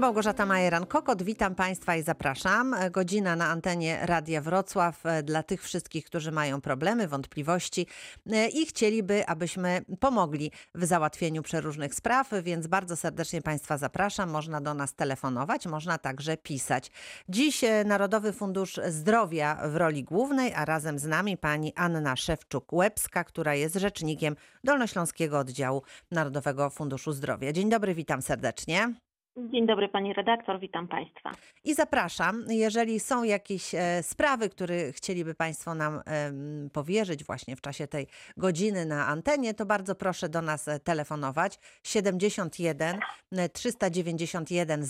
Małgorzata Majeran-Kokot, witam Państwa i zapraszam. Godzina na antenie Radia Wrocław e, dla tych wszystkich, którzy mają problemy, wątpliwości e, i chcieliby, abyśmy pomogli w załatwieniu przeróżnych spraw, więc bardzo serdecznie Państwa zapraszam. Można do nas telefonować, można także pisać. Dziś e, Narodowy Fundusz Zdrowia w roli głównej, a razem z nami pani Anna Szewczuk-Łebska, która jest rzecznikiem Dolnośląskiego Oddziału Narodowego Funduszu Zdrowia. Dzień dobry, witam serdecznie. Dzień dobry pani redaktor, witam państwa. I zapraszam, jeżeli są jakieś e, sprawy, które chcieliby Państwo nam em, powierzyć właśnie w czasie tej godziny na antenie, to bardzo proszę do nas e, telefonować 71 e, 391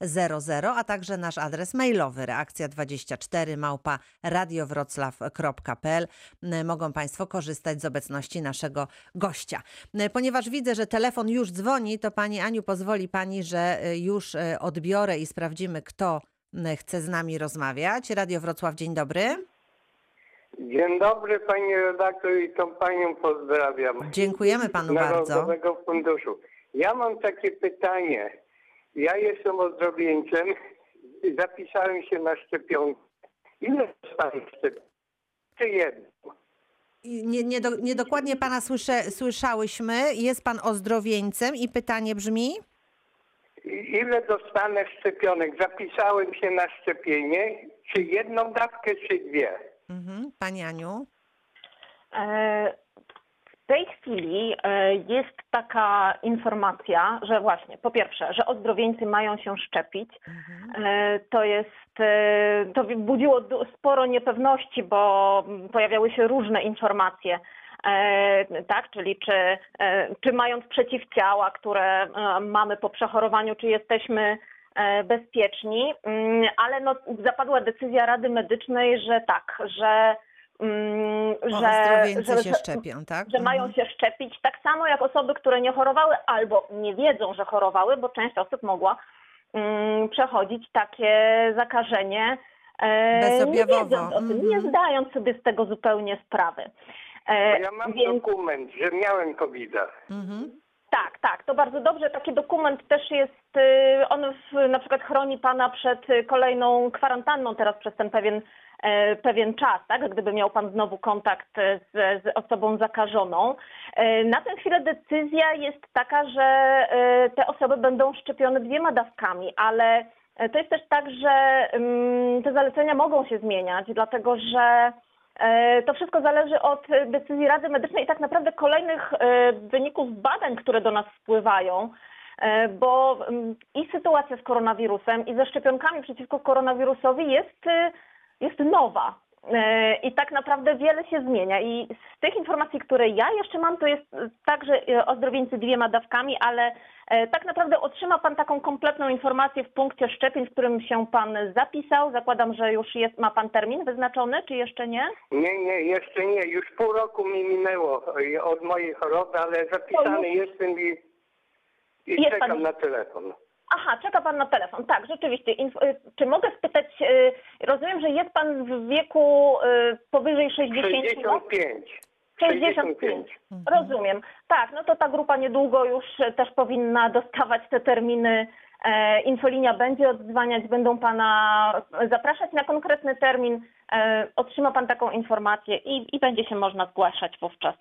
0000, a także nasz adres mailowy reakcja24 małpa radiowroclaw.pl. E, Mogą Państwo korzystać z obecności naszego gościa. E, Ponieważ widzę, że telefon już dzwoni, to Pani Aniu pozwoli Pani, że e, już e, odbiorę i sprawdzimy, kto chce z nami rozmawiać. Radio Wrocław, dzień dobry. Dzień dobry Pani redaktor i tą Panią pozdrawiam. Dziękujemy Panu bardzo. Narodowego Funduszu. Ja mam takie pytanie. Ja jestem ozdrowieńcem. Zapisałem się na szczepionkę. Ile dostanę szczepionki? Czy jedno? I Nie, nie do, niedokładnie Pana słyszę, słyszałyśmy. Jest Pan ozdrowieńcem i pytanie brzmi? Ile dostanę szczepionek? Zapisałem się na szczepienie. Czy jedną dawkę, czy dwie? Mhm. Pani Aniu? E, W tej chwili e, jest taka informacja, że właśnie po pierwsze, że ozdrowieńcy mają się szczepić. E, To jest, e, to budziło sporo niepewności, bo pojawiały się różne informacje. E, tak, czyli czy, e, czy mając przeciwciała, które e, mamy po przechorowaniu, czy jesteśmy bezpieczni, Mm, ale no, zapadła decyzja Rady Medycznej, że tak, że, mm, Że, że, się szczepią, tak? że mają się szczepić, tak samo jak osoby, które nie chorowały albo nie wiedzą, że chorowały, bo część osób mogła mm, przechodzić takie zakażenie nie wiedząc o tym, nie Mhm. zdając sobie z tego zupełnie sprawy. E, ja mam więc dokument, że miałem covid Mhm. tak, tak, to bardzo dobrze. Taki dokument też jest, y, on w, na przykład chroni pana przed kolejną kwarantanną teraz przez ten pewien, e, pewien czas, tak? Gdyby miał pan znowu kontakt e, z, z osobą zakażoną. E, Na tę chwilę decyzja jest taka, że e, te osoby będą szczepione dwiema dawkami, ale to jest też tak, że mm, te zalecenia mogą się zmieniać, dlatego że To wszystko zależy od e, decyzji Rady Medycznej i tak naprawdę kolejnych e, wyników badań, które do nas wpływają, e, bo mm, i sytuacja z koronawirusem, i ze szczepionkami przeciwko koronawirusowi jest, e, jest nowa. E, I tak naprawdę wiele się zmienia. I z tych informacji, które ja jeszcze mam, to jest tak, że e, ozdrowieńcy dwiema dawkami, ale e, tak naprawdę otrzyma Pan taką kompletną informację w punkcie szczepień, w którym się Pan zapisał. Zakładam, że już jest, ma Pan termin wyznaczony, czy jeszcze nie? Nie, nie, jeszcze nie. Już pół roku mi minęło od mojej choroby, ale zapisany jestem i, i Jest czekam pan- na telefon. Aha, czeka Pan na telefon. Tak, rzeczywiście. Inf- y, czy mogę spytać, y, rozumiem, że jest Pan w wieku y, powyżej 60 lat? 65. 65. Rozumiem. Tak, no to ta grupa niedługo już e, też powinna dostawać te terminy. E, infolinia będzie odzwaniać, będą Pana zapraszać na konkretny termin. E, otrzyma Pan taką informację i, i będzie się można zgłaszać wówczas.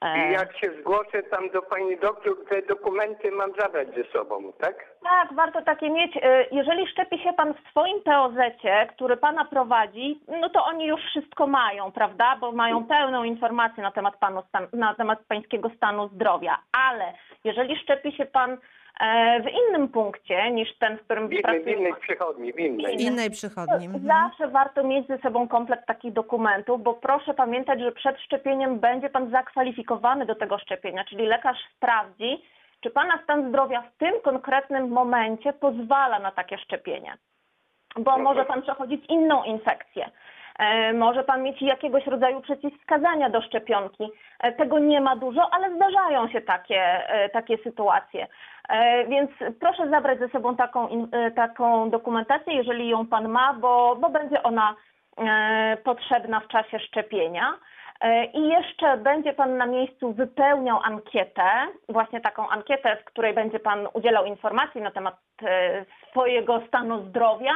E, I jak się zgłoszę tam do pani doktor, te dokumenty mam zabrać ze sobą, tak? Tak, warto takie mieć. E, Jeżeli szczepi się Pan w swoim POZ-cie, który Pana prowadzi, no to oni już wszystko mają, prawda? Bo mają pełną informację na temat, panu na temat Pańskiego stanu zdrowia. Ale jeżeli szczepi się Pan w innym punkcie niż ten, w którym W innej, w pracuje innej przychodni, w innej. W innej przychodni. Mhm. Zawsze warto mieć ze sobą komplet takich dokumentów, bo proszę pamiętać, że przed szczepieniem będzie Pan zakwalifikowany do tego szczepienia, czyli lekarz sprawdzi, czy Pana stan zdrowia w tym konkretnym momencie pozwala na takie szczepienie. Bo może Pan przechodzić inną infekcję. E, Może Pan mieć jakiegoś rodzaju przeciwwskazania do szczepionki. E, Tego nie ma dużo, ale zdarzają się takie, e, takie sytuacje. Więc proszę zabrać ze sobą taką, taką dokumentację, jeżeli ją Pan ma, bo, bo będzie ona potrzebna w czasie szczepienia. I jeszcze będzie Pan na miejscu wypełniał ankietę, właśnie taką ankietę, w której będzie Pan udzielał informacji na temat swojego stanu zdrowia.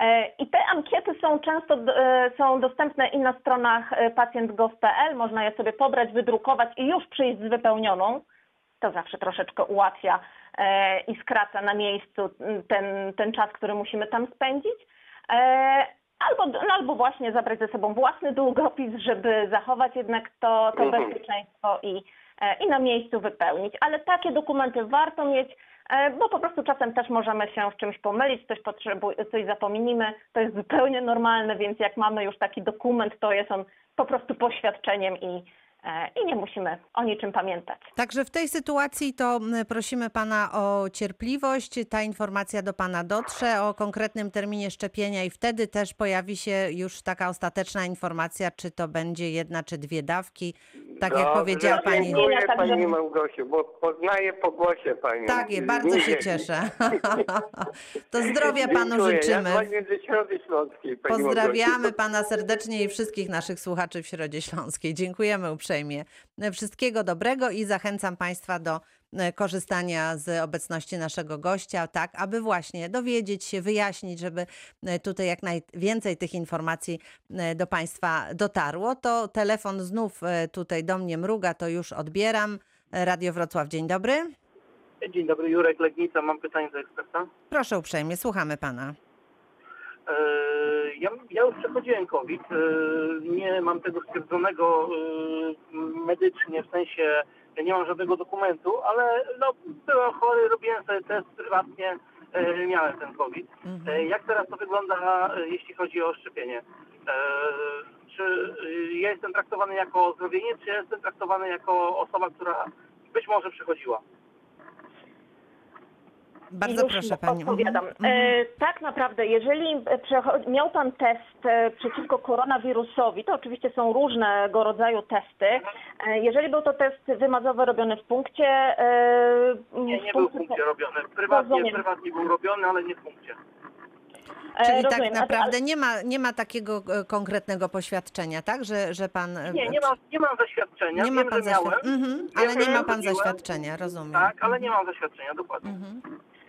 E, I te ankiety są często e, są dostępne i na stronach e, pacjent.gov.pl. Można je sobie pobrać, wydrukować i już przyjść z wypełnioną. To zawsze troszeczkę ułatwia i skraca na miejscu ten, ten czas, który musimy tam spędzić. Albo, no, albo właśnie zabrać ze sobą własny długopis, żeby zachować jednak to, to Mhm. bezpieczeństwo i, i na miejscu wypełnić. Ale takie dokumenty warto mieć, bo po prostu czasem też możemy się w czymś pomylić, coś, potrzebuje, coś zapomnimy. To jest zupełnie normalne, więc jak mamy już taki dokument, to jest on po prostu poświadczeniem i, e, i nie musimy o niczym pamiętać. Także w tej sytuacji to prosimy Pana o cierpliwość. Ta informacja do Pana dotrze o konkretnym terminie szczepienia i wtedy też pojawi się już taka ostateczna informacja, czy to będzie jedna czy dwie dawki. Tak jak Dobrze, powiedziała Pani. Dziękuję Pani Małgosiu, bo poznaję po głosie Panią. Tak, je, bardzo się cieszę. to zdrowia Panu Dziękuję. życzymy. Ja dzwonię ze Środy Śląskiej, Pani Pozdrawiamy Małgosiu. Pana serdecznie i wszystkich naszych słuchaczy w Środzie Śląskiej. Dziękujemy uprzejmie. Wszystkiego dobrego i zachęcam Państwa do korzystania z obecności naszego gościa, tak, aby właśnie dowiedzieć się, wyjaśnić, żeby e, tutaj jak najwięcej tych informacji e, do Państwa dotarło. To telefon znów e, tutaj do mnie mruga, to już odbieram. Radio Wrocław, dzień dobry. Dzień dobry, Jurek Legnica. Mam pytanie do eksperta. Proszę uprzejmie, słuchamy Pana. E, Ja, ja już przechodziłem COVID. E, Nie mam tego stwierdzonego e, medycznie, w sensie ja nie mam żadnego dokumentu, ale no, byłem chory, robiłem sobie test prywatnie, e, miałem ten COVID. E, Jak teraz to wygląda, e, jeśli chodzi o szczepienie? E, Czy e, ja jestem traktowany jako ozdrowienie, czy ja jestem traktowany jako osoba, która być może przechodziła? Bardzo Już proszę Pani. Odpowiadam. Mhm. E, tak naprawdę, jeżeli e, miał Pan test e, przeciwko koronawirusowi, to oczywiście są różnego rodzaju testy. E, jeżeli był to test wymazowy robiony w punkcie... E, Nie, w nie był w punkcie- robiony. Prywatnie, Rozumiem. prywatnie był robiony, ale nie w punkcie. e, Czyli rozumiem. tak naprawdę nie ma, nie ma takiego e, konkretnego poświadczenia, tak? Że, że pan. Nie, nie mam, nie mam zaświadczenia. nie ma Wiem, pan zaświadczenia. Mhm, ale nie ma pan zaświadczenia, rozumiem. Tak, ale nie mam zaświadczenia, dokładnie. Mhm.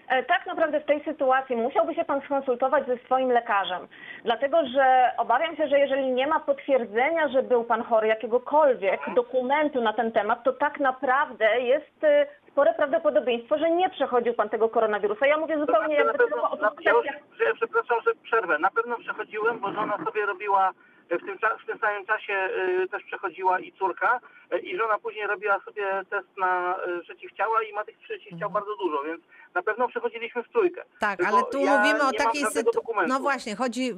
E, Tak naprawdę w tej sytuacji musiałby się Pan skonsultować ze swoim lekarzem, dlatego że obawiam się, że jeżeli nie ma potwierdzenia, że był Pan chory, jakiegokolwiek dokumentu na ten temat, to tak naprawdę jest e, spore prawdopodobieństwo, że nie przechodził Pan tego koronawirusa. Ja mówię zupełnie jakby tylko pewno, o na, tych ja już, że, przepraszam, że przerwę. Na pewno przechodziłem, bo żona sobie robiła w tym, w tym samym czasie y, też przechodziła i córka y, i żona później robiła sobie test na y, przeciwciała i ma tych przeciwciał bardzo dużo, więc na pewno przechodziliśmy w trójkę. Tak, Tylko ale tu ja mówimy o takiej sytuacji. No właśnie, chodzi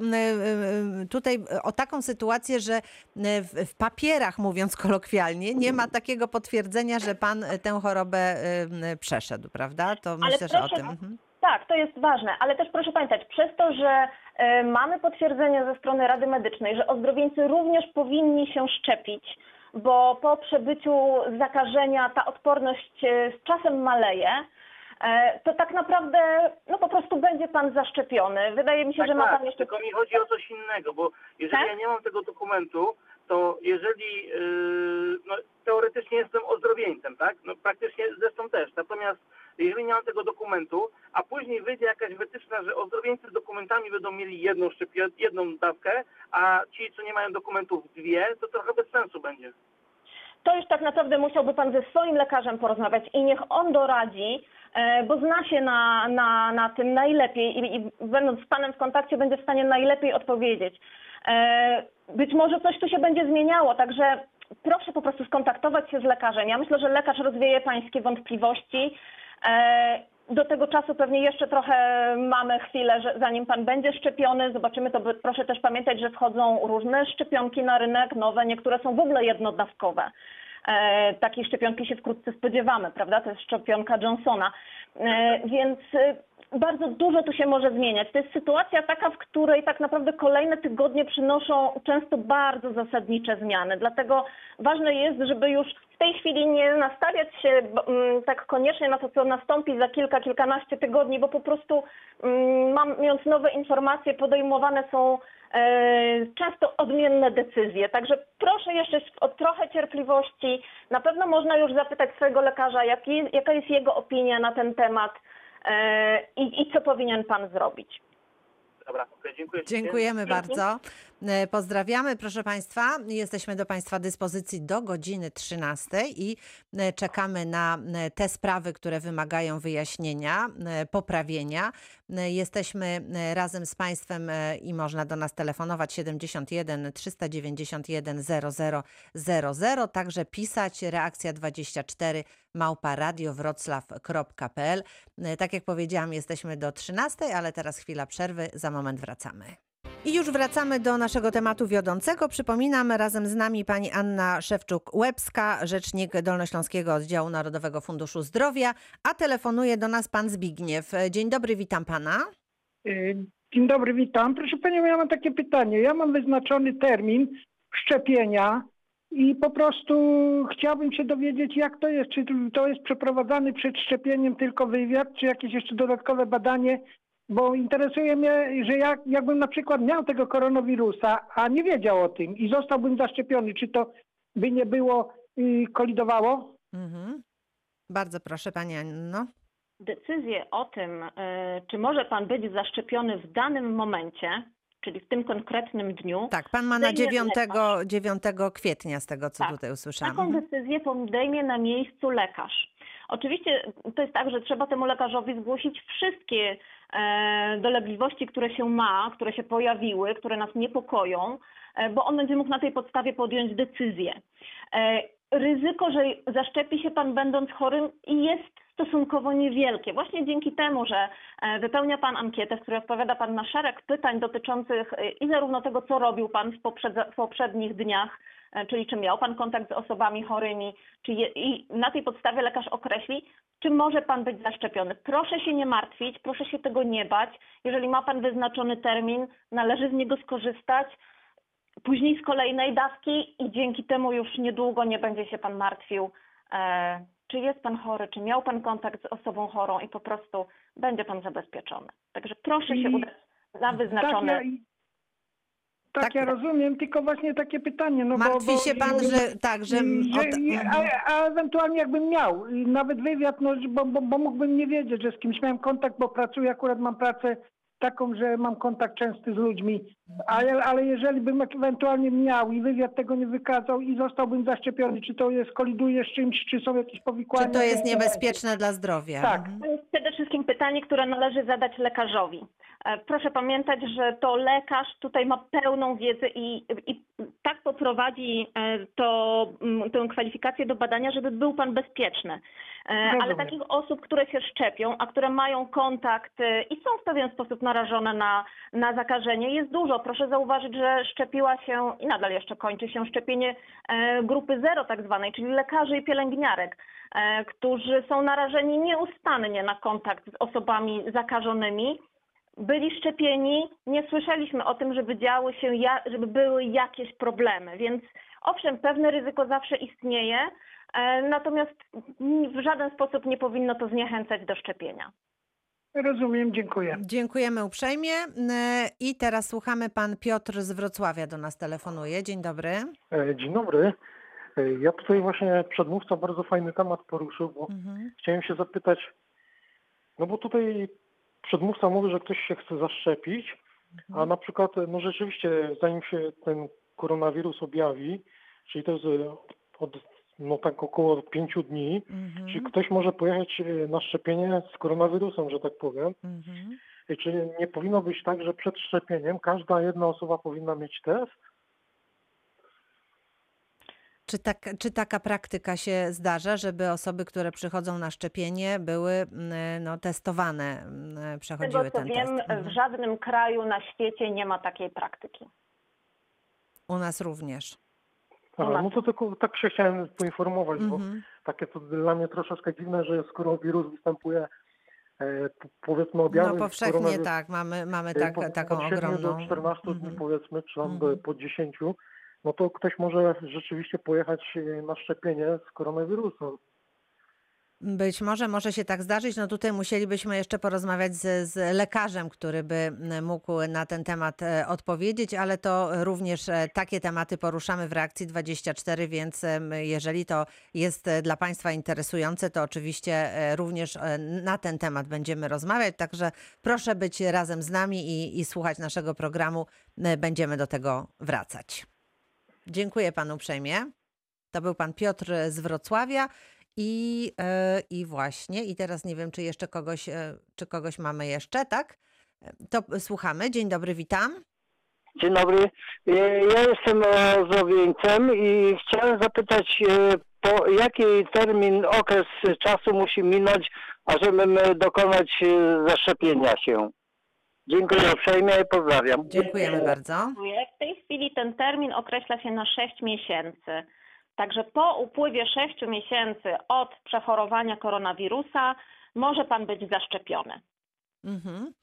tutaj o taką sytuację, że w, papierach, mówiąc kolokwialnie, nie ma takiego potwierdzenia, że pan tę chorobę przeszedł, prawda? To myślę, że o tym. Mhm. Tak, to jest ważne, ale też proszę pamiętać, przez to, że mamy potwierdzenie ze strony Rady Medycznej, że ozdrowieńcy również powinni się szczepić, bo po przebyciu zakażenia ta odporność e, z czasem maleje, e, to tak naprawdę no po prostu będzie pan zaszczepiony. Wydaje mi się, Tak, że ma tak, pan jeszcze... tylko mi chodzi o coś innego, bo jeżeli Tak? ja nie mam tego dokumentu, to jeżeli yy, no, teoretycznie jestem ozdrowieńcem, tak? No praktycznie zresztą też. Natomiast jeżeli nie mam tego dokumentu, a później wyjdzie jakaś wytyczna, że ozdrowieńcy z dokumentami będą mieli jedną szczepionkę, jedną dawkę, a ci, co nie mają dokumentów, dwie, to trochę bez sensu będzie. to już tak naprawdę musiałby pan ze swoim lekarzem porozmawiać i niech on doradzi, e, bo zna się na, na, na tym najlepiej i, i będąc z panem w kontakcie będzie w stanie najlepiej odpowiedzieć. Być może coś tu się będzie zmieniało, także proszę po prostu skontaktować się z lekarzem. Ja myślę, że lekarz rozwieje pańskie wątpliwości. E, Do tego czasu pewnie jeszcze trochę mamy chwilę, że zanim pan będzie szczepiony, zobaczymy to. Proszę też pamiętać, że wchodzą różne szczepionki na rynek, nowe, niektóre są w ogóle jednodawkowe. E, takiej szczepionki się wkrótce spodziewamy, prawda? To jest szczepionka Johnsona. E, więc e, bardzo dużo tu się może zmieniać. To jest sytuacja taka, w której tak naprawdę kolejne tygodnie przynoszą często bardzo zasadnicze zmiany. Dlatego ważne jest, żeby już w tej chwili nie nastawiać się mm, tak koniecznie na to, co nastąpi za kilka, kilkanaście tygodni, bo po prostu mm, mając nowe informacje, podejmowane są e, często odmienne decyzje. Także proszę jeszcze o trochę cierpliwości. Na pewno można już zapytać swojego lekarza, jaki, jaka jest jego opinia na ten temat i, i co powinien pan zrobić. Dobra, dziękuję. Dziękujemy bardzo. E, Pozdrawiamy, proszę Państwa. Jesteśmy do Państwa dyspozycji do godziny 13 i e, czekamy na e, te sprawy, które wymagają wyjaśnienia, poprawienia. Jesteśmy razem z Państwem i można do nas telefonować 71 391 0000, także pisać reakcja 24 małpa radiowroclaw.pl. Tak jak powiedziałam, jesteśmy do 13, ale teraz chwila przerwy, za moment wracamy. I już wracamy do naszego tematu wiodącego. Przypominam, razem z nami pani Anna Szewczuk-Łebska, rzecznik Dolnośląskiego Oddziału Narodowego Funduszu Zdrowia, a telefonuje do nas pan Zbigniew. Dzień dobry, witam pana. Y, Dzień dobry, witam. Proszę Panią, ja mam takie pytanie. Ja mam wyznaczony termin szczepienia i po prostu chciałbym się dowiedzieć, jak to jest. Czy to jest przeprowadzany przed szczepieniem tylko wywiad, czy jakieś jeszcze dodatkowe badanie? Bo interesuje mnie, że jak, jakbym na przykład miał tego koronawirusa, a nie wiedział o tym i zostałbym zaszczepiony, czy to by nie było y, kolidowało? Mhm. Bardzo proszę pani Anno. Decyzję o tym, y, czy może pan być zaszczepiony w danym momencie, czyli w tym konkretnym dniu, Tak, pan ma na Zdejmie 9, lekarz. 9 kwietnia z tego, co Tak. tutaj usłyszałam. Taką Mhm. decyzję podejmie na miejscu lekarz. Oczywiście to jest tak, że trzeba temu lekarzowi zgłosić wszystkie dolegliwości, które się ma, które się pojawiły, które nas niepokoją, e, bo on będzie mógł na tej podstawie podjąć decyzję. E, ryzyko, że zaszczepi się pan będąc chorym jest stosunkowo niewielkie. Właśnie dzięki temu, że e, wypełnia pan ankietę, w której odpowiada pan na szereg pytań dotyczących e, i zarówno tego, co robił pan w, poprzednich dniach, e, czyli czy miał pan kontakt z osobami chorymi, czy je, i na tej podstawie lekarz określi, czy może pan być zaszczepiony. Proszę się nie martwić, proszę się tego nie bać. Jeżeli ma pan wyznaczony termin, należy z niego skorzystać. Później z kolejnej dawki i dzięki temu już niedługo nie będzie się pan martwił, e, czy jest pan chory, czy miał pan kontakt z osobą chorą i po prostu będzie pan zabezpieczony. Także proszę się I- udać na wyznaczony. Tak, ja, tak, Tak. ja rozumiem, tylko właśnie takie pytanie. No Martwi bo, bo, się pan, że tak, że... że, od- a, a ewentualnie jakbym miał, i nawet wywiad, no, bo, bo, bo mógłbym nie wiedzieć, że z kimś miałem kontakt, bo pracuję, akurat mam pracę taką, że mam kontakt częsty z ludźmi, ale, ale jeżeli bym ewentualnie miał i wywiad tego nie wykazał i zostałbym zaszczepiony, czy to jest koliduje z czymś, czy są jakieś powikłania? Czy to jest niebezpieczne dla zdrowia? Tak. Mhm. To jest przede wszystkim pytanie, które należy zadać lekarzowi. E, Proszę pamiętać, że to lekarz tutaj ma pełną wiedzę i, i tak poprowadzi e, to, m, tę kwalifikację do badania, żeby był pan bezpieczny. E, Ale Rozumiem. takich osób, które się szczepią, a które mają kontakt i są w pewien sposób narażone na, na zakażenie, jest dużo. Proszę zauważyć, że szczepiła się i nadal jeszcze kończy się szczepienie grupy zero tak zwanej, czyli lekarzy i pielęgniarek którzy są narażeni nieustannie na kontakt z osobami zakażonymi. Byli szczepieni, nie słyszeliśmy o tym, żeby działy się, ja- żeby były jakieś problemy, więc owszem, pewne ryzyko zawsze istnieje, e, natomiast w żaden sposób nie powinno to zniechęcać do szczepienia. Rozumiem, dziękuję. Dziękujemy uprzejmie. I teraz słuchamy pan Piotr z Wrocławia do nas telefonuje. Dzień dobry. E, Dzień dobry. E, Ja tutaj właśnie przedmówca bardzo fajny temat poruszył, bo Mhm. chciałem się zapytać, no bo tutaj przedmówca mówi, że ktoś się chce zaszczepić, a na przykład, no rzeczywiście, zanim się ten koronawirus objawi, czyli to jest e, od, no tak około pięciu dni, Mhm. czy ktoś może pojechać e, na szczepienie z koronawirusem, że tak powiem. Mhm. I Czy nie powinno być tak, że przed szczepieniem każda jedna osoba powinna mieć test? Czy, tak, czy taka praktyka się zdarza, żeby osoby, które przychodzą na szczepienie, były mm, no, testowane, mm, przechodziły tego co ten wiem, test? w Mhm. żadnym kraju na świecie nie ma takiej praktyki. U nas również. Aha, no to tylko tak się chciałem poinformować, bo Mhm. takie to dla mnie troszeczkę dziwne, że skoro wirus występuje e, powiedzmy objawy No powszechnie tak, mamy, mamy e, tak, po- taką od 7 ogromną. do 14 dni Mhm. powiedzmy, czy tam Mhm. po 10, no to ktoś może rzeczywiście pojechać e, na szczepienie z koronawirusem. Być może może się tak zdarzyć. No tutaj musielibyśmy jeszcze porozmawiać z, z lekarzem, który by mógł na ten temat e, odpowiedzieć, ale to również e, takie tematy poruszamy w reakcji 24, więc jeżeli to jest dla Państwa interesujące, to oczywiście również na ten temat będziemy rozmawiać. Także proszę być razem z nami i, i słuchać naszego programu. Będziemy do tego wracać. Dziękuję Panu uprzejmie. To był Pan Piotr z Wrocławia. I, e, I właśnie, i teraz nie wiem, czy jeszcze kogoś, e, czy kogoś mamy jeszcze, tak? To słuchamy. Dzień dobry, witam. Dzień dobry. E, Ja jestem ozdrowieńcem i chciałem zapytać, po jaki termin, okres czasu musi minąć, ażebym dokonać zaszczepienia się. Dziękuję uprzejmie i pozdrawiam. Dziękujemy bardzo. W tej chwili ten termin określa się na 6 miesięcy. Także po upływie 6 miesięcy od przechorowania koronawirusa może pan być zaszczepiony. Mhm.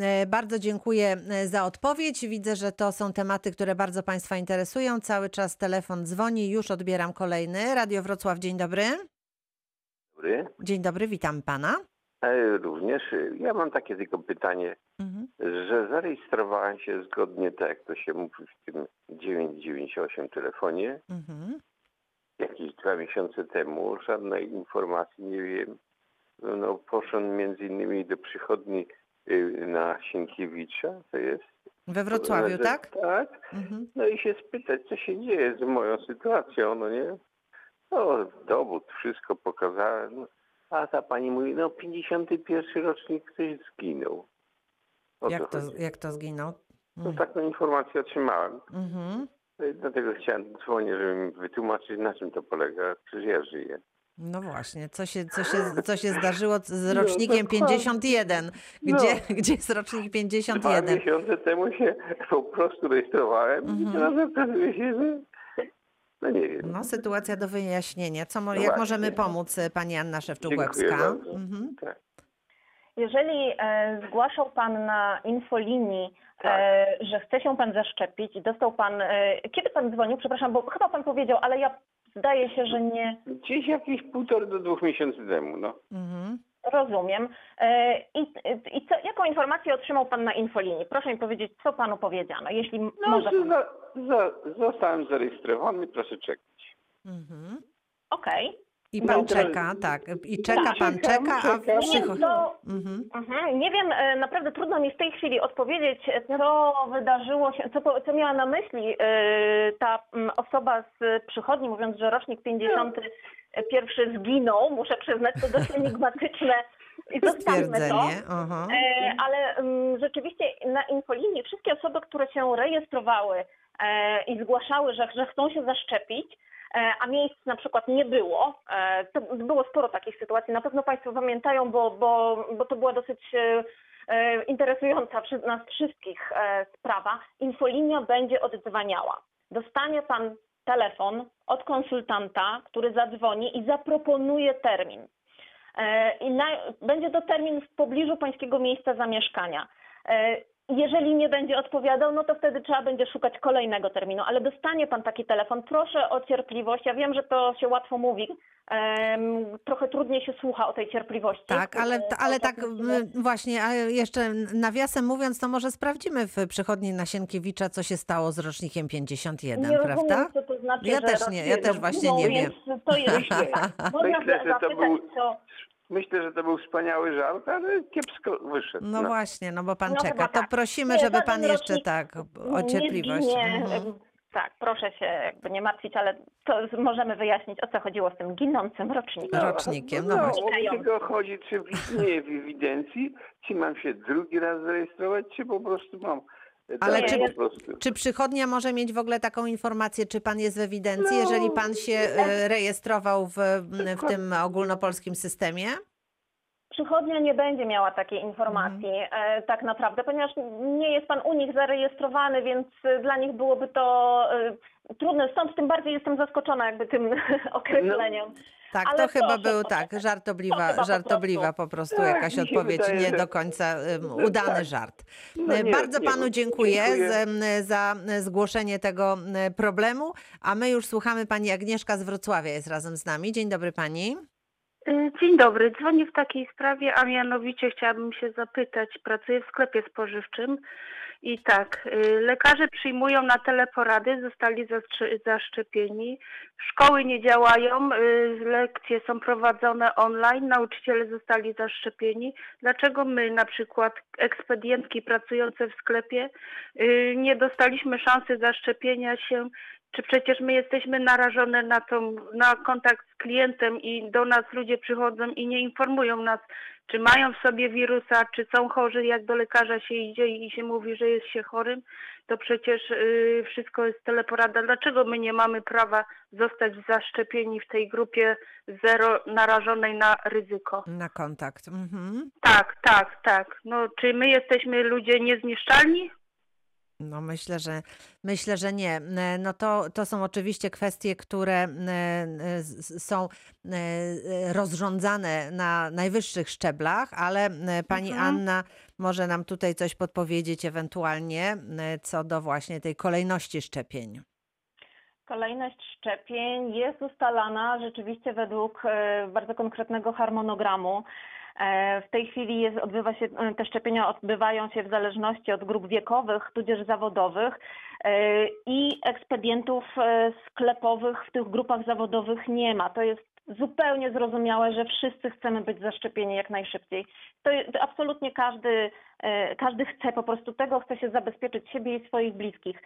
E, Bardzo dziękuję e, za odpowiedź. Widzę, że to są tematy, które bardzo Państwa interesują. Cały czas telefon dzwoni, już odbieram kolejny. Radio Wrocław, dzień dobry. dobry. Dzień dobry, witam Pana. E, Również e, ja mam takie tylko pytanie, Mhm. że zarejestrowałem się zgodnie tak, jak to się mówi w tym 998 telefonie Mhm. jakieś dwa miesiące temu. Żadnej informacji nie wiem. No, poszedłem między innymi do przychodni y, na Sienkiewicza, to jest. We Wrocławiu, że- tak? Tak. Mhm. No i się spytać, co się dzieje z moją sytuacją, no nie? No, dowód, wszystko pokazałem. No, A ta pani mówi, no 51 rocznik ktoś zginął. O Jak to, chodzi. jak to zginął? No taką informację otrzymałem. Mhm. No i Dlatego chciałem dzwonić, żeby mi wytłumaczyć, na czym to polega. Przecież ja żyję. No właśnie, co się, co się, co się zdarzyło z No, rocznikiem dokładnie. 51? Gdzie, No. gdzie jest rocznik Dwa 51? miesiące temu się po prostu rejestrowałem i Mhm. teraz okazuje się, że no nie wiem. No, sytuacja do wyjaśnienia. Co, mo- No jak właśnie. możemy pomóc e, pani Anna Szewczuk-Łebska? Dziękuję bardzo. Mhm. Tak. Jeżeli e, zgłaszał Pan na infolinii, Tak. e, że chce się Pan zaszczepić i dostał Pan... E, kiedy Pan dzwonił? Przepraszam, bo chyba Pan powiedział, ale ja zdaje się, że nie Gdzieś jakieś półtora do dwóch miesięcy temu, no. Mhm. Rozumiem. E, I, i co, jaką informację otrzymał Pan na infolinii? Proszę mi powiedzieć, co Panu powiedziano, jeśli No, może że Pan... za, za, zostałem zarejestrowany, proszę czekać. Mhm. Okej. I pan No, czeka, tak. I czeka, Tak, pan czekam, czeka, a czekam. przychodzi. To Mhm. Mhm. Nie wiem, e, naprawdę trudno mi w tej chwili odpowiedzieć, co wydarzyło się, co, co miała na myśli e, ta osoba z przychodni, mówiąc, że rocznik 51 zginął. Muszę przyznać, to dość enigmatyczne i zostawmy to. E, Ale mm, rzeczywiście na infolinii wszystkie osoby, które się rejestrowały e, i zgłaszały, że, że chcą się zaszczepić, e, a miejsc na przykład nie było, e, to było sporo takich sytuacji. Na pewno Państwo pamiętają, bo, bo, bo to była dosyć e, e, interesująca przy nas wszystkich e, sprawa. Infolinia będzie oddzwaniała. Dostanie Pan telefon od konsultanta, który zadzwoni i zaproponuje termin. E, I na, będzie to termin w pobliżu pańskiego miejsca zamieszkania. E, Jeżeli nie będzie odpowiadał, no to wtedy trzeba będzie szukać kolejnego terminu, ale dostanie pan taki telefon. Proszę o cierpliwość. Ja wiem, że to się łatwo mówi. trochę trudniej się słucha o tej cierpliwości. Tak, ale, E, ale tak właśnie, a jeszcze nawiasem mówiąc, to może sprawdzimy w przychodni na Sienkiewicza, co się stało z rocznikiem 51, nie prawda? rozumiem, co to znaczy, Ja że też nie, ja też właśnie zginął, nie więc To jest, można Myślę, że to był- co... Myślę, że to był wspaniały żart, ale kiepsko wyszedł. No właśnie, no bo pan No czeka. To tak. prosimy, Nie, żeby pan jeszcze tak o nie cierpliwość. zginie. Mhm. Tak, proszę się jakby nie martwić, ale to możemy wyjaśnić, o co chodziło z tym ginącym rocznikiem. rocznikiem, no no właśnie. o tylko chodzi, czy istnieje w ewidencji, czy mam się drugi raz zarejestrować, czy po prostu mam. Ale tak, czy- po prostu. Czy przychodnia może mieć w ogóle taką informację, czy pan jest w ewidencji, No, jeżeli pan się e, rejestrował w, w tym ogólnopolskim systemie? Przychodnia nie będzie miała takiej informacji e, tak naprawdę, ponieważ nie jest pan u nich zarejestrowany, więc dla nich byłoby to e, trudne. Stąd tym bardziej jestem zaskoczona jakby tym określeniem. Tak, Ale to chyba był tak, żartobliwa, po żartobliwa po prostu Tak, jakaś odpowiedź, wydaje, nie że- do końca um, udany tak. żart. No E, nie, Bardzo nie, panu no, dziękuję, dziękuję. z- za e, zgłoszenie tego e, problemu, a my już słuchamy pani Agnieszka z Wrocławia jest razem z nami. Dzień dobry pani. Y, Dzień dobry, dzwonię w takiej sprawie, a mianowicie chciałabym się zapytać, pracuję w sklepie spożywczym i tak, y, lekarze przyjmują na teleporady, zostali zaszczepieni, szkoły nie działają, y, lekcje są prowadzone online, nauczyciele zostali zaszczepieni. Dlaczego my, na przykład ekspedientki pracujące w sklepie, nie dostaliśmy szansy zaszczepienia się czy przecież my jesteśmy narażone na, tą, na kontakt z klientem i do nas ludzie przychodzą i nie informują nas, czy mają w sobie wirusa, czy są chorzy, jak do lekarza się idzie i się mówi, że jest się chorym, to przecież y, wszystko jest teleporada. Dlaczego my nie mamy prawa zostać zaszczepieni w tej grupie zero narażonej na ryzyko? Na kontakt. Mhm. Tak, tak, tak. No, czy my jesteśmy ludzie niezniszczalni? No myślę, że myślę, że nie. E, No to, to są oczywiście kwestie, które e, e, są rozrządzane na najwyższych szczeblach, ale pani Mhm. Anna może nam tutaj coś podpowiedzieć ewentualnie co do właśnie tej kolejności szczepień. Kolejność szczepień jest ustalana rzeczywiście według bardzo konkretnego harmonogramu. E, W tej chwili jest, odbywa się, e, te szczepienia odbywają się w zależności od grup wiekowych, tudzież zawodowych e, i ekspedientów sklepowych w tych grupach zawodowych nie ma. To jest zupełnie zrozumiałe, że wszyscy chcemy być zaszczepieni jak najszybciej. To, to absolutnie każdy, każdy chce po prostu tego, chce się zabezpieczyć siebie i swoich bliskich.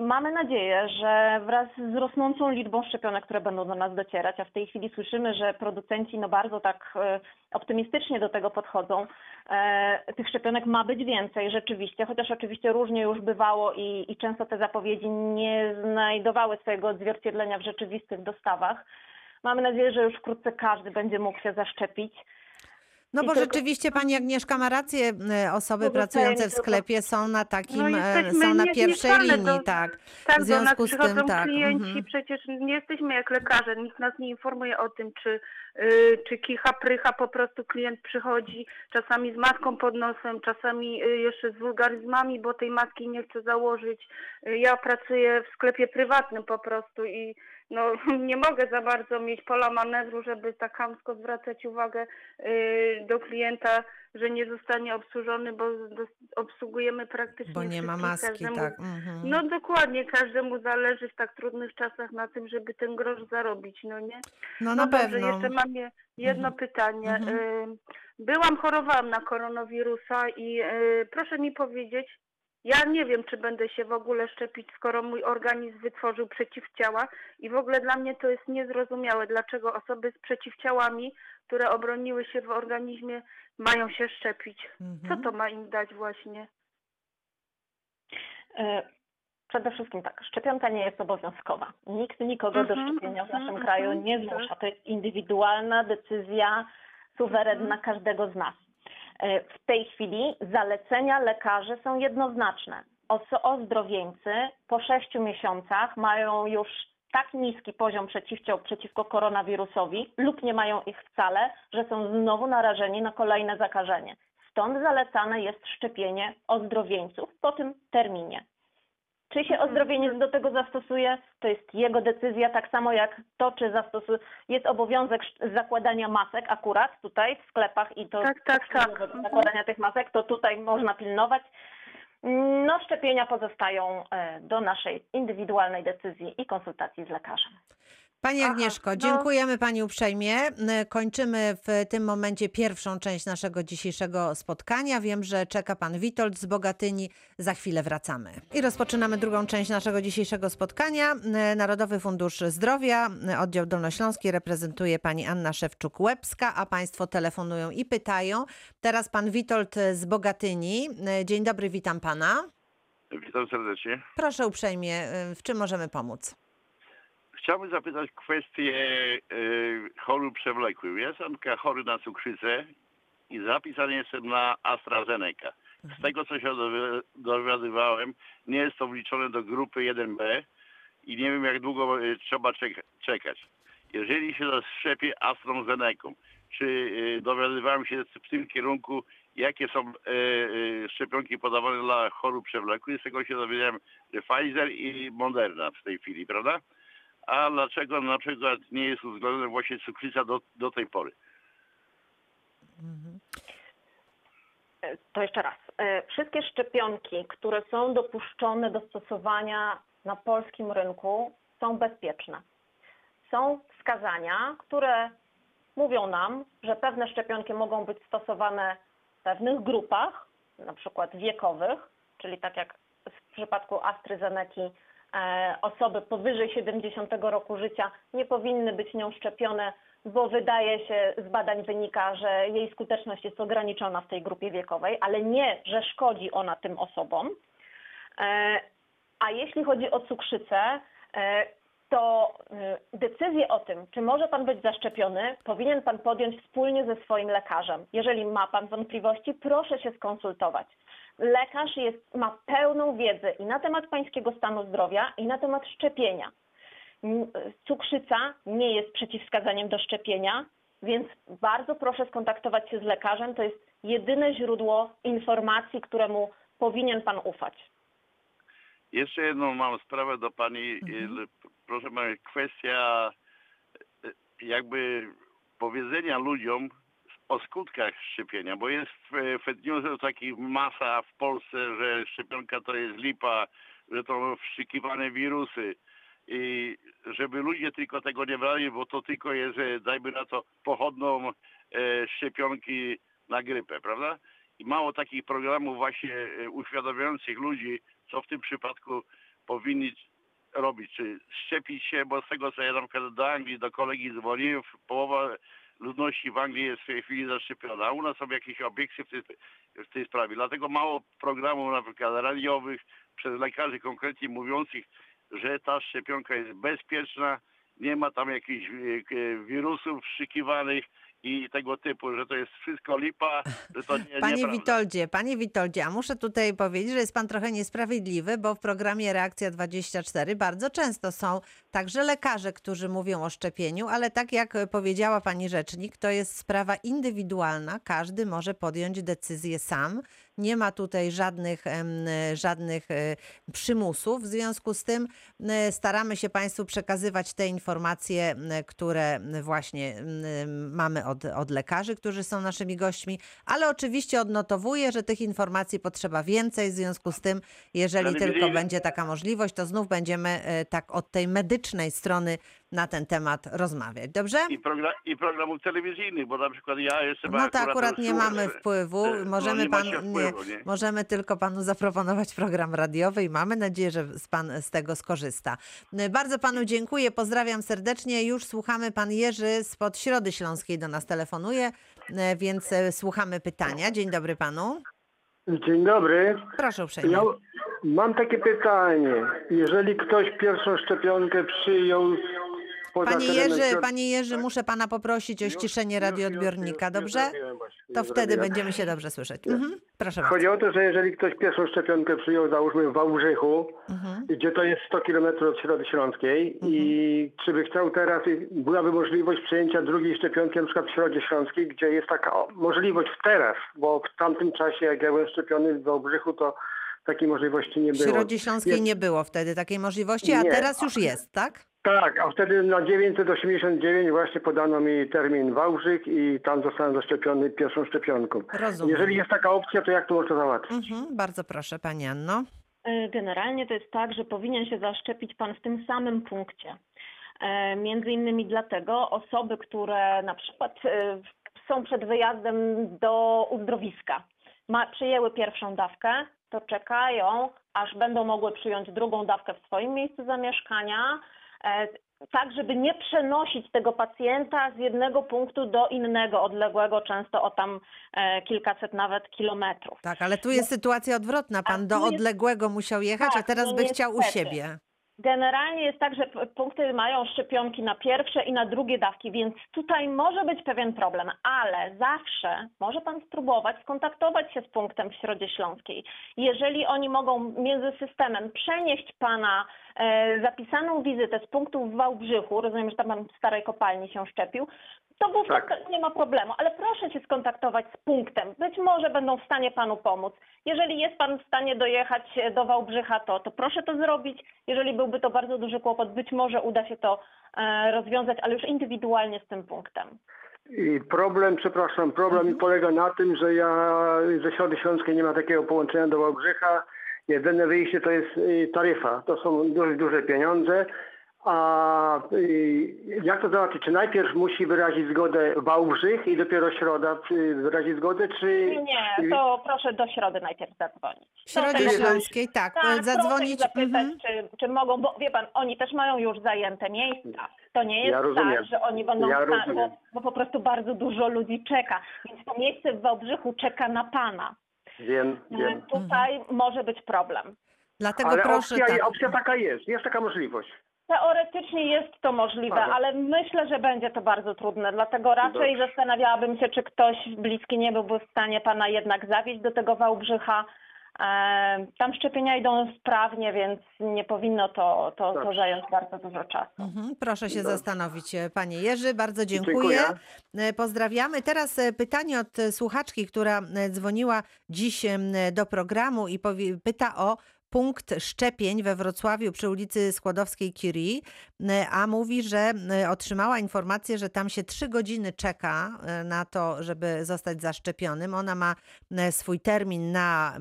Mamy nadzieję, że wraz z rosnącą liczbą szczepionek, które będą do nas docierać, a w tej chwili słyszymy, że producenci no bardzo tak e, optymistycznie do tego podchodzą, e, tych szczepionek ma być więcej rzeczywiście, chociaż oczywiście różnie już bywało i, i często te zapowiedzi nie znajdowały swojego odzwierciedlenia w rzeczywistych dostawach. Mamy nadzieję, że już wkrótce każdy będzie mógł się zaszczepić. No I bo tylko- rzeczywiście pani Agnieszka ma rację, e, osoby pracujące w sklepie są na takim, No, e, są na pierwszej linii, to- tak. Tak, W do nas związku z tym tak, klienci, mhm. przecież nie jesteśmy jak lekarze, nikt nas nie informuje o tym, czy, y, czy kicha, prycha, po prostu klient przychodzi czasami z maską pod nosem, czasami y, jeszcze z wulgaryzmami, bo tej maski nie chce założyć. Y, ja pracuję w sklepie prywatnym po prostu i no, nie mogę za bardzo mieć pola manewru, żeby tak chamsko zwracać uwagę y, do klienta, że nie zostanie obsłużony, bo obsługujemy praktycznie Bo nie ma maski, każdemu tak. Mhm. no dokładnie, każdemu zależy w tak trudnych czasach na tym, żeby ten grosz zarobić, no nie? No No na dobrze, pewno. jeszcze mam je- jedno Mhm. pytanie. Mhm. Y, Byłam, chorowałam na koronawirusa i y, proszę mi powiedzieć, ja nie wiem, czy będę się w ogóle szczepić, skoro mój organizm wytworzył przeciwciała i w ogóle dla mnie to jest niezrozumiałe, dlaczego osoby z przeciwciałami, które obroniły się w organizmie, mają się szczepić. Co Mhm. to ma im dać właśnie? E, Przede wszystkim tak, szczepionka nie jest obowiązkowa. Nikt nikogo do Mhm, szczepienia w mhm, naszym kraju nie tak. zmusza. To jest indywidualna decyzja suwerenna każdego z nas. E, W tej chwili zalecenia lekarzy są jednoznaczne. Ozdrowieńcy po sześciu miesiącach mają już tak niski poziom przeciwciał przeciwko koronawirusowi lub nie mają ich wcale, że są znowu narażeni na kolejne zakażenie. Stąd zalecane jest szczepienie ozdrowieńców po tym terminie. Czy się ozdrowieniec do tego zastosuje, to jest jego decyzja, tak samo jak to, czy zastosuje, jest obowiązek zakładania masek akurat tutaj w sklepach i to Tak, tak, tak. do zakładania tych masek, to tutaj można pilnować. No, szczepienia pozostają e, do naszej indywidualnej decyzji i konsultacji z lekarzem. Pani Aha, Agnieszko, no. dziękujemy Pani uprzejmie. E, Kończymy w tym momencie pierwszą część naszego dzisiejszego spotkania. Wiem, że czeka Pan Witold z Bogatyni. Za chwilę wracamy. I rozpoczynamy drugą część naszego dzisiejszego spotkania. E, Narodowy Fundusz Zdrowia, e, oddział Dolnośląski reprezentuje Pani Anna Szewczuk-Łebska, a Państwo telefonują i pytają. Teraz Pan Witold z Bogatyni. Dzień dobry, witam Pana. Witam serdecznie. Proszę uprzejmie, w czym możemy pomóc? Chciałbym zapytać kwestię y, chorób przewlekłych. Jestem ka- chory na cukrzycę i zapisany jestem na AstraZeneca. Z tego, co się dowi- dowiadywałem, nie jest to wliczone do grupy 1B i nie wiem, jak długo y, trzeba czek- czekać. jeżeli się zaszczepię AstraZeneką, czy y, dowiadywałem się w tym kierunku, jakie są e, e, szczepionki podawane dla chorób przewlekłych. Z tego się dowiedziałem, że Pfizer i Moderna w tej chwili, prawda? A dlaczego na przykład nie jest uwzględniona właśnie cukrzyca do, do tej pory? To jeszcze raz. E, Wszystkie szczepionki, które są dopuszczone do stosowania na polskim rynku, są bezpieczne. Są wskazania, które mówią nam, że pewne szczepionki mogą być stosowane w pewnych grupach, na przykład wiekowych, czyli tak jak w przypadku AstraZeneki, e, osoby powyżej 70 roku życia nie powinny być nią szczepione, bo wydaje się, z badań wynika, że jej skuteczność jest ograniczona w tej grupie wiekowej, ale nie, że szkodzi ona tym osobom. E, A jeśli chodzi o cukrzycę, e, to e, decyzję o tym, czy może Pan być zaszczepiony, powinien Pan podjąć wspólnie ze swoim lekarzem. Jeżeli ma Pan wątpliwości, proszę się skonsultować. Lekarz jest, ma pełną wiedzę i na temat Pańskiego stanu zdrowia, i na temat szczepienia. Cukrzyca nie jest przeciwwskazaniem do szczepienia, więc bardzo proszę skontaktować się z lekarzem. To jest jedyne źródło informacji, któremu powinien Pan ufać. Jeszcze jedną mam sprawę do pani. Mhm. Proszę pani, kwestia y, jakby powiedzenia ludziom o skutkach szczepienia, bo jest w fake newsach takich masa w Polsce, że szczepionka to jest lipa, że to wszczykiwane wirusy i żeby ludzie tylko tego nie brali, bo to tylko jest, e, dajmy na to, pochodną e, szczepionki na grypę, prawda? I mało takich programów właśnie e, uświadamiających ludzi, co w tym przypadku powinni robić, czy szczepić się, bo z tego co ja na przykład do Anglii, do kolegi dzwoniłem, połowa ludności w Anglii jest w tej chwili zaszczepiona, u nas są jakieś obiekcje w tej, w tej sprawie. Dlatego mało programów na przykład radiowych przez lekarzy konkretnie mówiących, że ta szczepionka jest bezpieczna, nie ma tam jakichś e, wirusów wszykiwanych i tego typu, że to jest wszystko lipa, że to nie, Panie nieprawda. Witoldzie, panie Witoldzie, a muszę tutaj powiedzieć, że jest pan trochę niesprawiedliwy, bo w programie Reakcja 24 bardzo często są także lekarze, którzy mówią o szczepieniu, ale tak jak powiedziała pani rzecznik, to jest sprawa indywidualna, każdy może podjąć decyzję sam. Nie ma tutaj żadnych, żadnych e, przymusów. W związku z tym e, staramy się Państwu przekazywać te informacje, które właśnie mamy od, od lekarzy, którzy są naszymi gośćmi, ale oczywiście odnotowuję, że tych informacji potrzeba więcej. W związku z tym, jeżeli tylko będzie taka możliwość, to znów będziemy e, tak od tej medycznej strony na ten temat rozmawiać. Dobrze? I, program, I programów telewizyjnych, bo na przykład ja jestem No to akurat nie mamy e, wpływu. e, no Możemy, nie ma pan, nie, wpływu, nie? możemy tylko panu zaproponować program radiowy i mamy nadzieję, że z pan z tego skorzysta. E, Bardzo panu dziękuję, pozdrawiam serdecznie. Już słuchamy, pan Jerzy spod Środy Śląskiej do nas telefonuje, więc słuchamy pytania. Dzień dobry panu. Dzień dobry. Proszę uprzejmie. Ja mam takie pytanie. Jeżeli ktoś pierwszą szczepionkę przyjął poza Panie terenem Jerzy, środ- panie Jerzy, muszę pana poprosić o ściszenie radioodbiornika, już- już dobrze? To wtedy będziemy się dobrze słyszeć. Mhm. Proszę bardzo. Chodzi o to, że jeżeli ktoś pierwszą szczepionkę przyjął, załóżmy w Wałbrzychu, Mhm. gdzie to jest 100 km od Środy Śląskiej i czy by chciał teraz, byłaby możliwość przyjęcia drugiej szczepionki na przykład w Środzie Śląskiej, gdzie jest taka o, możliwość teraz, bo w tamtym czasie, jak ja byłem szczepiony w Wałbrzychu, to takiej możliwości nie W było. Środzie Śląskiej Nie- nie było wtedy takiej możliwości, a Nie. teraz już jest, tak? Tak, a wtedy na 989 właśnie podano mi termin Wałbrzych i tam zostałem zaszczepiony pierwszą szczepionką. Rozumiem. Jeżeli jest taka opcja, to jak to można załatwić? Mhm, bardzo proszę, pani Anno. E, Generalnie to jest tak, że powinien się zaszczepić Pan w tym samym punkcie. E, Między innymi dlatego osoby, które na przykład e, są przed wyjazdem do uzdrowiska, ma, przyjęły pierwszą dawkę, to czekają, aż będą mogły przyjąć drugą dawkę w swoim miejscu zamieszkania, e, tak żeby nie przenosić tego pacjenta z jednego punktu do innego, odległego często o tam e, kilkaset nawet kilometrów. Tak, ale tu jest sytuacja odwrotna. Pan do odległego musiał jechać, a Tak, teraz no by chciał u siebie. Generalnie jest tak, że punkty mają szczepionki na pierwsze i na drugie dawki, więc tutaj może być pewien problem, ale zawsze może Pan spróbować skontaktować się z punktem w Środzie Śląskiej. Jeżeli oni mogą między systemem przenieść Pana e, zapisaną wizytę z punktu w Wałbrzychu, rozumiem, że tam Pan w starej kopalni się szczepił, to wówczas Tak. nie ma problemu, ale proszę się skontaktować z punktem. Być może będą w stanie Panu pomóc. Jeżeli jest Pan w stanie dojechać e, do Wałbrzycha, to, to proszę to zrobić. Jeżeli byłby to bardzo duży kłopot, być może uda się to e, rozwiązać, ale już indywidualnie z tym punktem. I problem, przepraszam, problem polega na tym, że ja ze Środy Śląskiej nie ma takiego połączenia do Wałbrzycha. Jedyne wyjście to jest y, taryfa. To są duże, duże pieniądze. A y, jak to załatwić? Czy najpierw musi wyrazić zgodę Wałbrzych i dopiero Środa y, wyrazi zgodę, czy... Nie, to proszę do środy najpierw zadzwonić. W Środzie Śląskiej, tak, Tak, zadzwonić. zapytać, mhm. czy, czy mogą, bo wie pan, oni też mają już zajęte miejsca. To nie jest Ja rozumiem. tak, że oni będą Ja rozumiem. bo, bo po prostu bardzo dużo ludzi czeka. Więc to miejsce w Wałbrzychu czeka na pana. Wiem, E, wiem. Tutaj może być problem. Dlatego Ale proszę opcja, tak. opcja taka jest, jest taka możliwość. Teoretycznie jest to możliwe, Aha. ale myślę, że będzie to bardzo trudne. Dlatego raczej Dobrze. zastanawiałabym się, czy ktoś bliski nie byłby w stanie pana jednak zawieźć do tego Wałbrzycha. E, Tam szczepienia idą sprawnie, więc nie powinno to, to, to zająć bardzo dużo czasu. Mhm, Proszę się Dobrze. zastanowić, e, panie Jerzy. Bardzo dziękuję. Dziękuję. E, Pozdrawiamy. Teraz pytanie od słuchaczki, która dzwoniła dziś do programu i powie, pyta o punkt szczepień we Wrocławiu przy ulicy Skłodowskiej Curie, e, a mówi, że e, otrzymała informację, że tam się trzy godziny czeka e, na to, żeby zostać zaszczepionym. Ona ma swój termin na,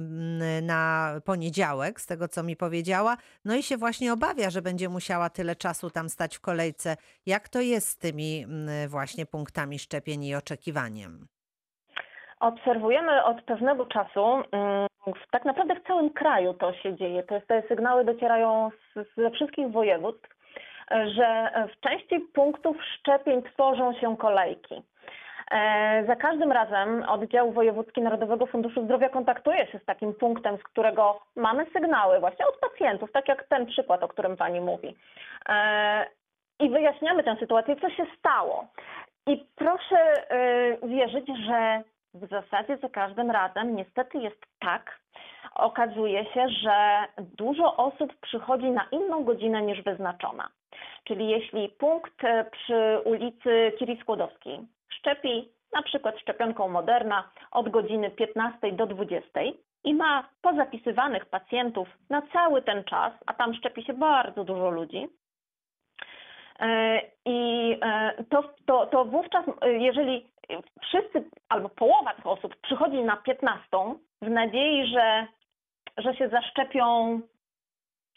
na poniedziałek, z tego co mi powiedziała, no i się właśnie obawia, że będzie musiała tyle czasu tam stać w kolejce. Jak to jest z tymi właśnie punktami szczepień i oczekiwaniem? Obserwujemy od pewnego czasu, mm, tak naprawdę w całym kraju to się dzieje. To jest, te sygnały docierają z, ze wszystkich województw, że w części punktów szczepień tworzą się kolejki. E, Za każdym razem oddział wojewódzki Narodowego Funduszu Zdrowia kontaktuje się z takim punktem, z którego mamy sygnały właśnie od pacjentów, tak jak ten przykład, o którym pani mówi. E, I wyjaśniamy tę sytuację, co się stało. I proszę e, wierzyć, że w zasadzie za każdym razem niestety jest tak. Okazuje się, że dużo osób przychodzi na inną godzinę niż wyznaczona. Czyli jeśli punkt e, przy ulicy Kiri Skłodowskiej szczepi na przykład szczepionką Moderna od godziny 15 do 20 i ma pozapisywanych pacjentów na cały ten czas, a tam szczepi się bardzo dużo ludzi, E, I e, to, to, to wówczas, jeżeli wszyscy albo połowa tych osób przychodzi na 15 w nadziei, że, że się zaszczepią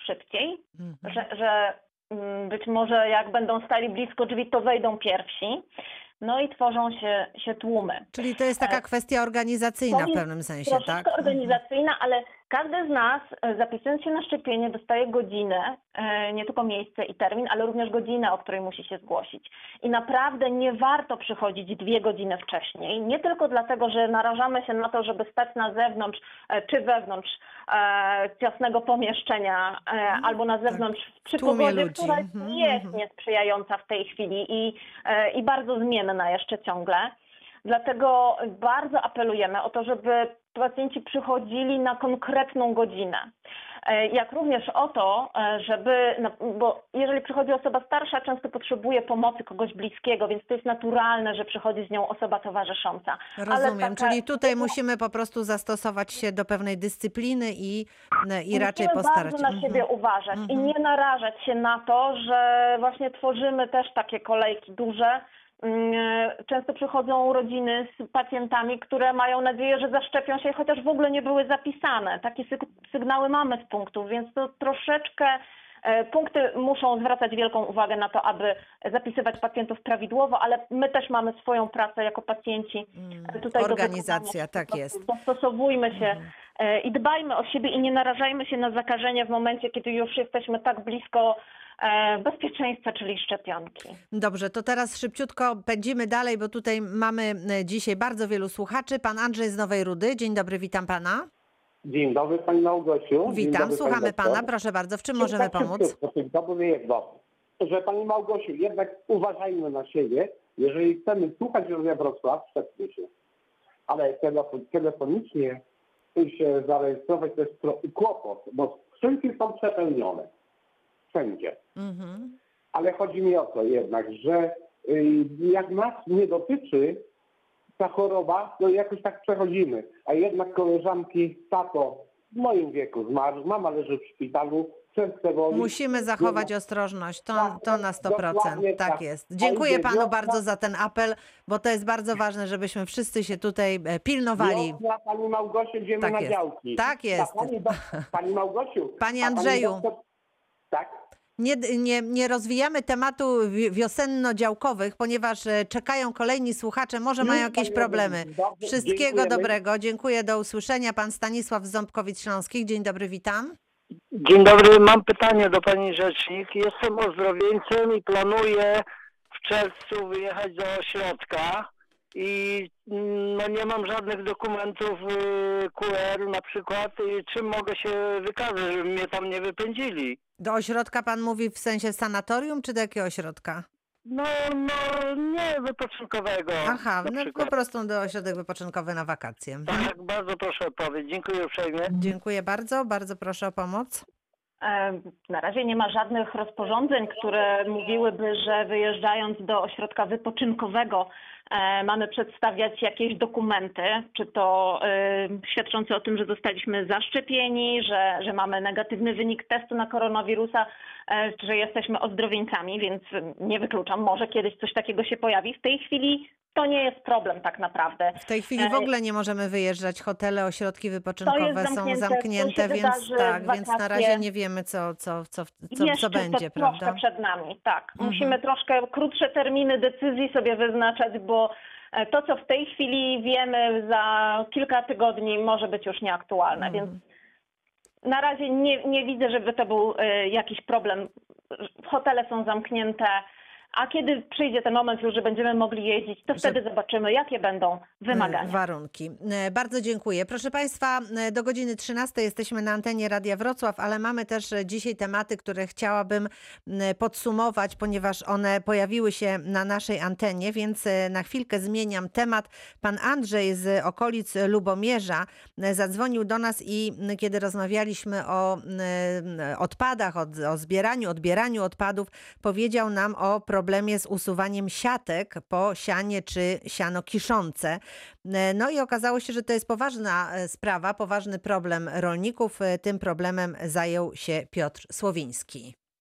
szybciej, Mhm. że, że mm, być może jak będą stali blisko drzwi, to wejdą pierwsi. No i tworzą się, się tłumy. Czyli to jest taka E, kwestia organizacyjna w pewnym sensie, tak? organizacyjna, ale każdy z nas e, zapisując się na szczepienie dostaje godzinę, e, nie tylko miejsce i termin, ale również godzinę, o której musi się zgłosić. I naprawdę nie warto przychodzić dwie godziny wcześniej, nie tylko dlatego, że narażamy się na to, żeby stać na zewnątrz e, czy wewnątrz ciasnego pomieszczenia e, albo na zewnątrz przy Mhm. Tak. tłumie pogodzie, która Mhm, jest mhm. niesprzyjająca w tej chwili i, i bardzo zmienna jeszcze ciągle. Dlatego bardzo apelujemy o to, żeby pacjenci przychodzili na konkretną godzinę. E, Jak również o to, e, żeby, no, bo jeżeli przychodzi osoba starsza, często potrzebuje pomocy kogoś bliskiego, więc to jest naturalne, że przychodzi z nią osoba towarzysząca. Rozumiem, taka- czyli tutaj musimy po prostu zastosować się do pewnej dyscypliny i, i raczej Musimy postarać bardzo na Mhm. siebie uważać i Mhm. nie narażać się na to, że właśnie tworzymy też takie kolejki duże. Mm, Często przychodzą rodziny z pacjentami, które mają nadzieję, że zaszczepią się, chociaż w ogóle nie były zapisane. Takie syg- sygnały mamy z punktów, więc to troszeczkę e, punkty muszą zwracać wielką uwagę na to, aby zapisywać pacjentów prawidłowo, ale my też mamy swoją pracę jako pacjenci. Mm, Tutaj Organizacja, tak jest. Dostosowujmy się e, i dbajmy o siebie i nie narażajmy się na zakażenie w momencie, kiedy już jesteśmy tak blisko e, bezpieczeństwa, czyli szczepionki. Dobrze, to teraz szybciutko pędzimy dalej, bo tutaj mamy e, dzisiaj bardzo wielu słuchaczy. Pan Andrzej z Nowej Rudy. Dzień dobry, witam pana. Dzień dobry Pani Małgosiu. Witam, dobry, pani słuchamy doktor. Pana. Proszę bardzo, w czym możemy Tak pomóc? tylko powiem jedno, że Pani Małgosiu, jednak uważajmy na siebie, jeżeli chcemy słuchać Radia Wrocław, szczepmy się. Ale telefon, telefonicznie się zarejestrować to jest kłopot, bo skrzynki są przepełnione. Wszędzie. Mhm. Ale chodzi mi o to jednak, że y, jak nas nie dotyczy ta choroba, to jakoś tak przechodzimy. A jednak koleżanki, tato w moim wieku zmarł, mama leży w szpitalu, serce boli. Musimy zachować ma- ostrożność, to, Tak, to na 100%. dokładnie Tak tak. jest. Dziękuję Panu wiosna- bardzo za ten apel, bo to jest bardzo ważne, żebyśmy wszyscy się tutaj e, pilnowali. Wiosna, Pani Małgosiu, idziemy Tak na jest. działki. Tak jest. Pani, do, pani Małgosiu. Panie a Andrzeju. doktor- Tak. Nie, nie, nie rozwijamy tematu wi- wiosenno-działkowych, ponieważ e, czekają kolejni słuchacze, może mają jakieś problemy. Dobrze, Wszystkiego dziękujemy. dobrego. Dziękuję, do usłyszenia. Pan Stanisław z Ząbkowic-Śląskich. Dzień dobry, witam. Dzień dobry, mam pytanie do pani rzecznik. Jestem ozdrowieńcem i planuję w czerwcu wyjechać do ośrodka i mm, no nie mam żadnych dokumentów y, QR na przykład. I czym mogę się wykazać, żeby mnie tam nie wypędzili? Do ośrodka pan mówi w sensie sanatorium, czy do jakiego ośrodka? No, no nie wypoczynkowego. Aha, no po prostu do ośrodek wypoczynkowy na wakacje. Tak, bardzo proszę o odpowiedź. Dziękuję uprzejmie. Dziękuję bardzo, bardzo proszę o pomoc. E, Na razie nie ma żadnych rozporządzeń, które mówiłyby, że wyjeżdżając do ośrodka wypoczynkowego mamy przedstawiać jakieś dokumenty, czy to e, świadczące o tym, że zostaliśmy zaszczepieni, że, że mamy negatywny wynik testu na koronawirusa, e, że jesteśmy ozdrowieńcami, więc nie wykluczam, może kiedyś coś takiego się pojawi. W tej chwili to nie jest problem tak naprawdę. W tej chwili w E, ogóle nie możemy wyjeżdżać. Hotele, ośrodki wypoczynkowe są zamknięte, to zamknięte, więc tak, więc na razie nie wiemy, co, co, co, co, Jeszcze co będzie, to prawda? przed nami, tak. Mhm. Musimy troszkę krótsze terminy decyzji sobie wyznaczać, bo e, to, co w tej chwili wiemy za kilka tygodni może być już nieaktualne, Mhm. więc na razie nie, nie widzę, żeby to był e, jakiś problem. Hotele są zamknięte, a kiedy przyjdzie ten moment już, że będziemy mogli jeździć, to wtedy zobaczymy, jakie będą wymagania. Warunki. E, Bardzo dziękuję. Proszę Państwa, e, do godziny 13 jesteśmy na antenie Radia Wrocław, ale mamy też e, dzisiaj tematy, które chciałabym podsumować, ponieważ one pojawiły się na naszej antenie, więc na chwilkę zmieniam temat. Pan Andrzej z okolic Lubomierza zadzwonił do nas i kiedy rozmawialiśmy o odpadach, o, o zbieraniu, odbieraniu odpadów, powiedział nam o problemie z usuwaniem siatek po sianie czy siano kiszące. E, No i okazało się, że to jest poważna e, sprawa, poważny problem rolników. E, Tym problemem zajął się Piotr Słowiński.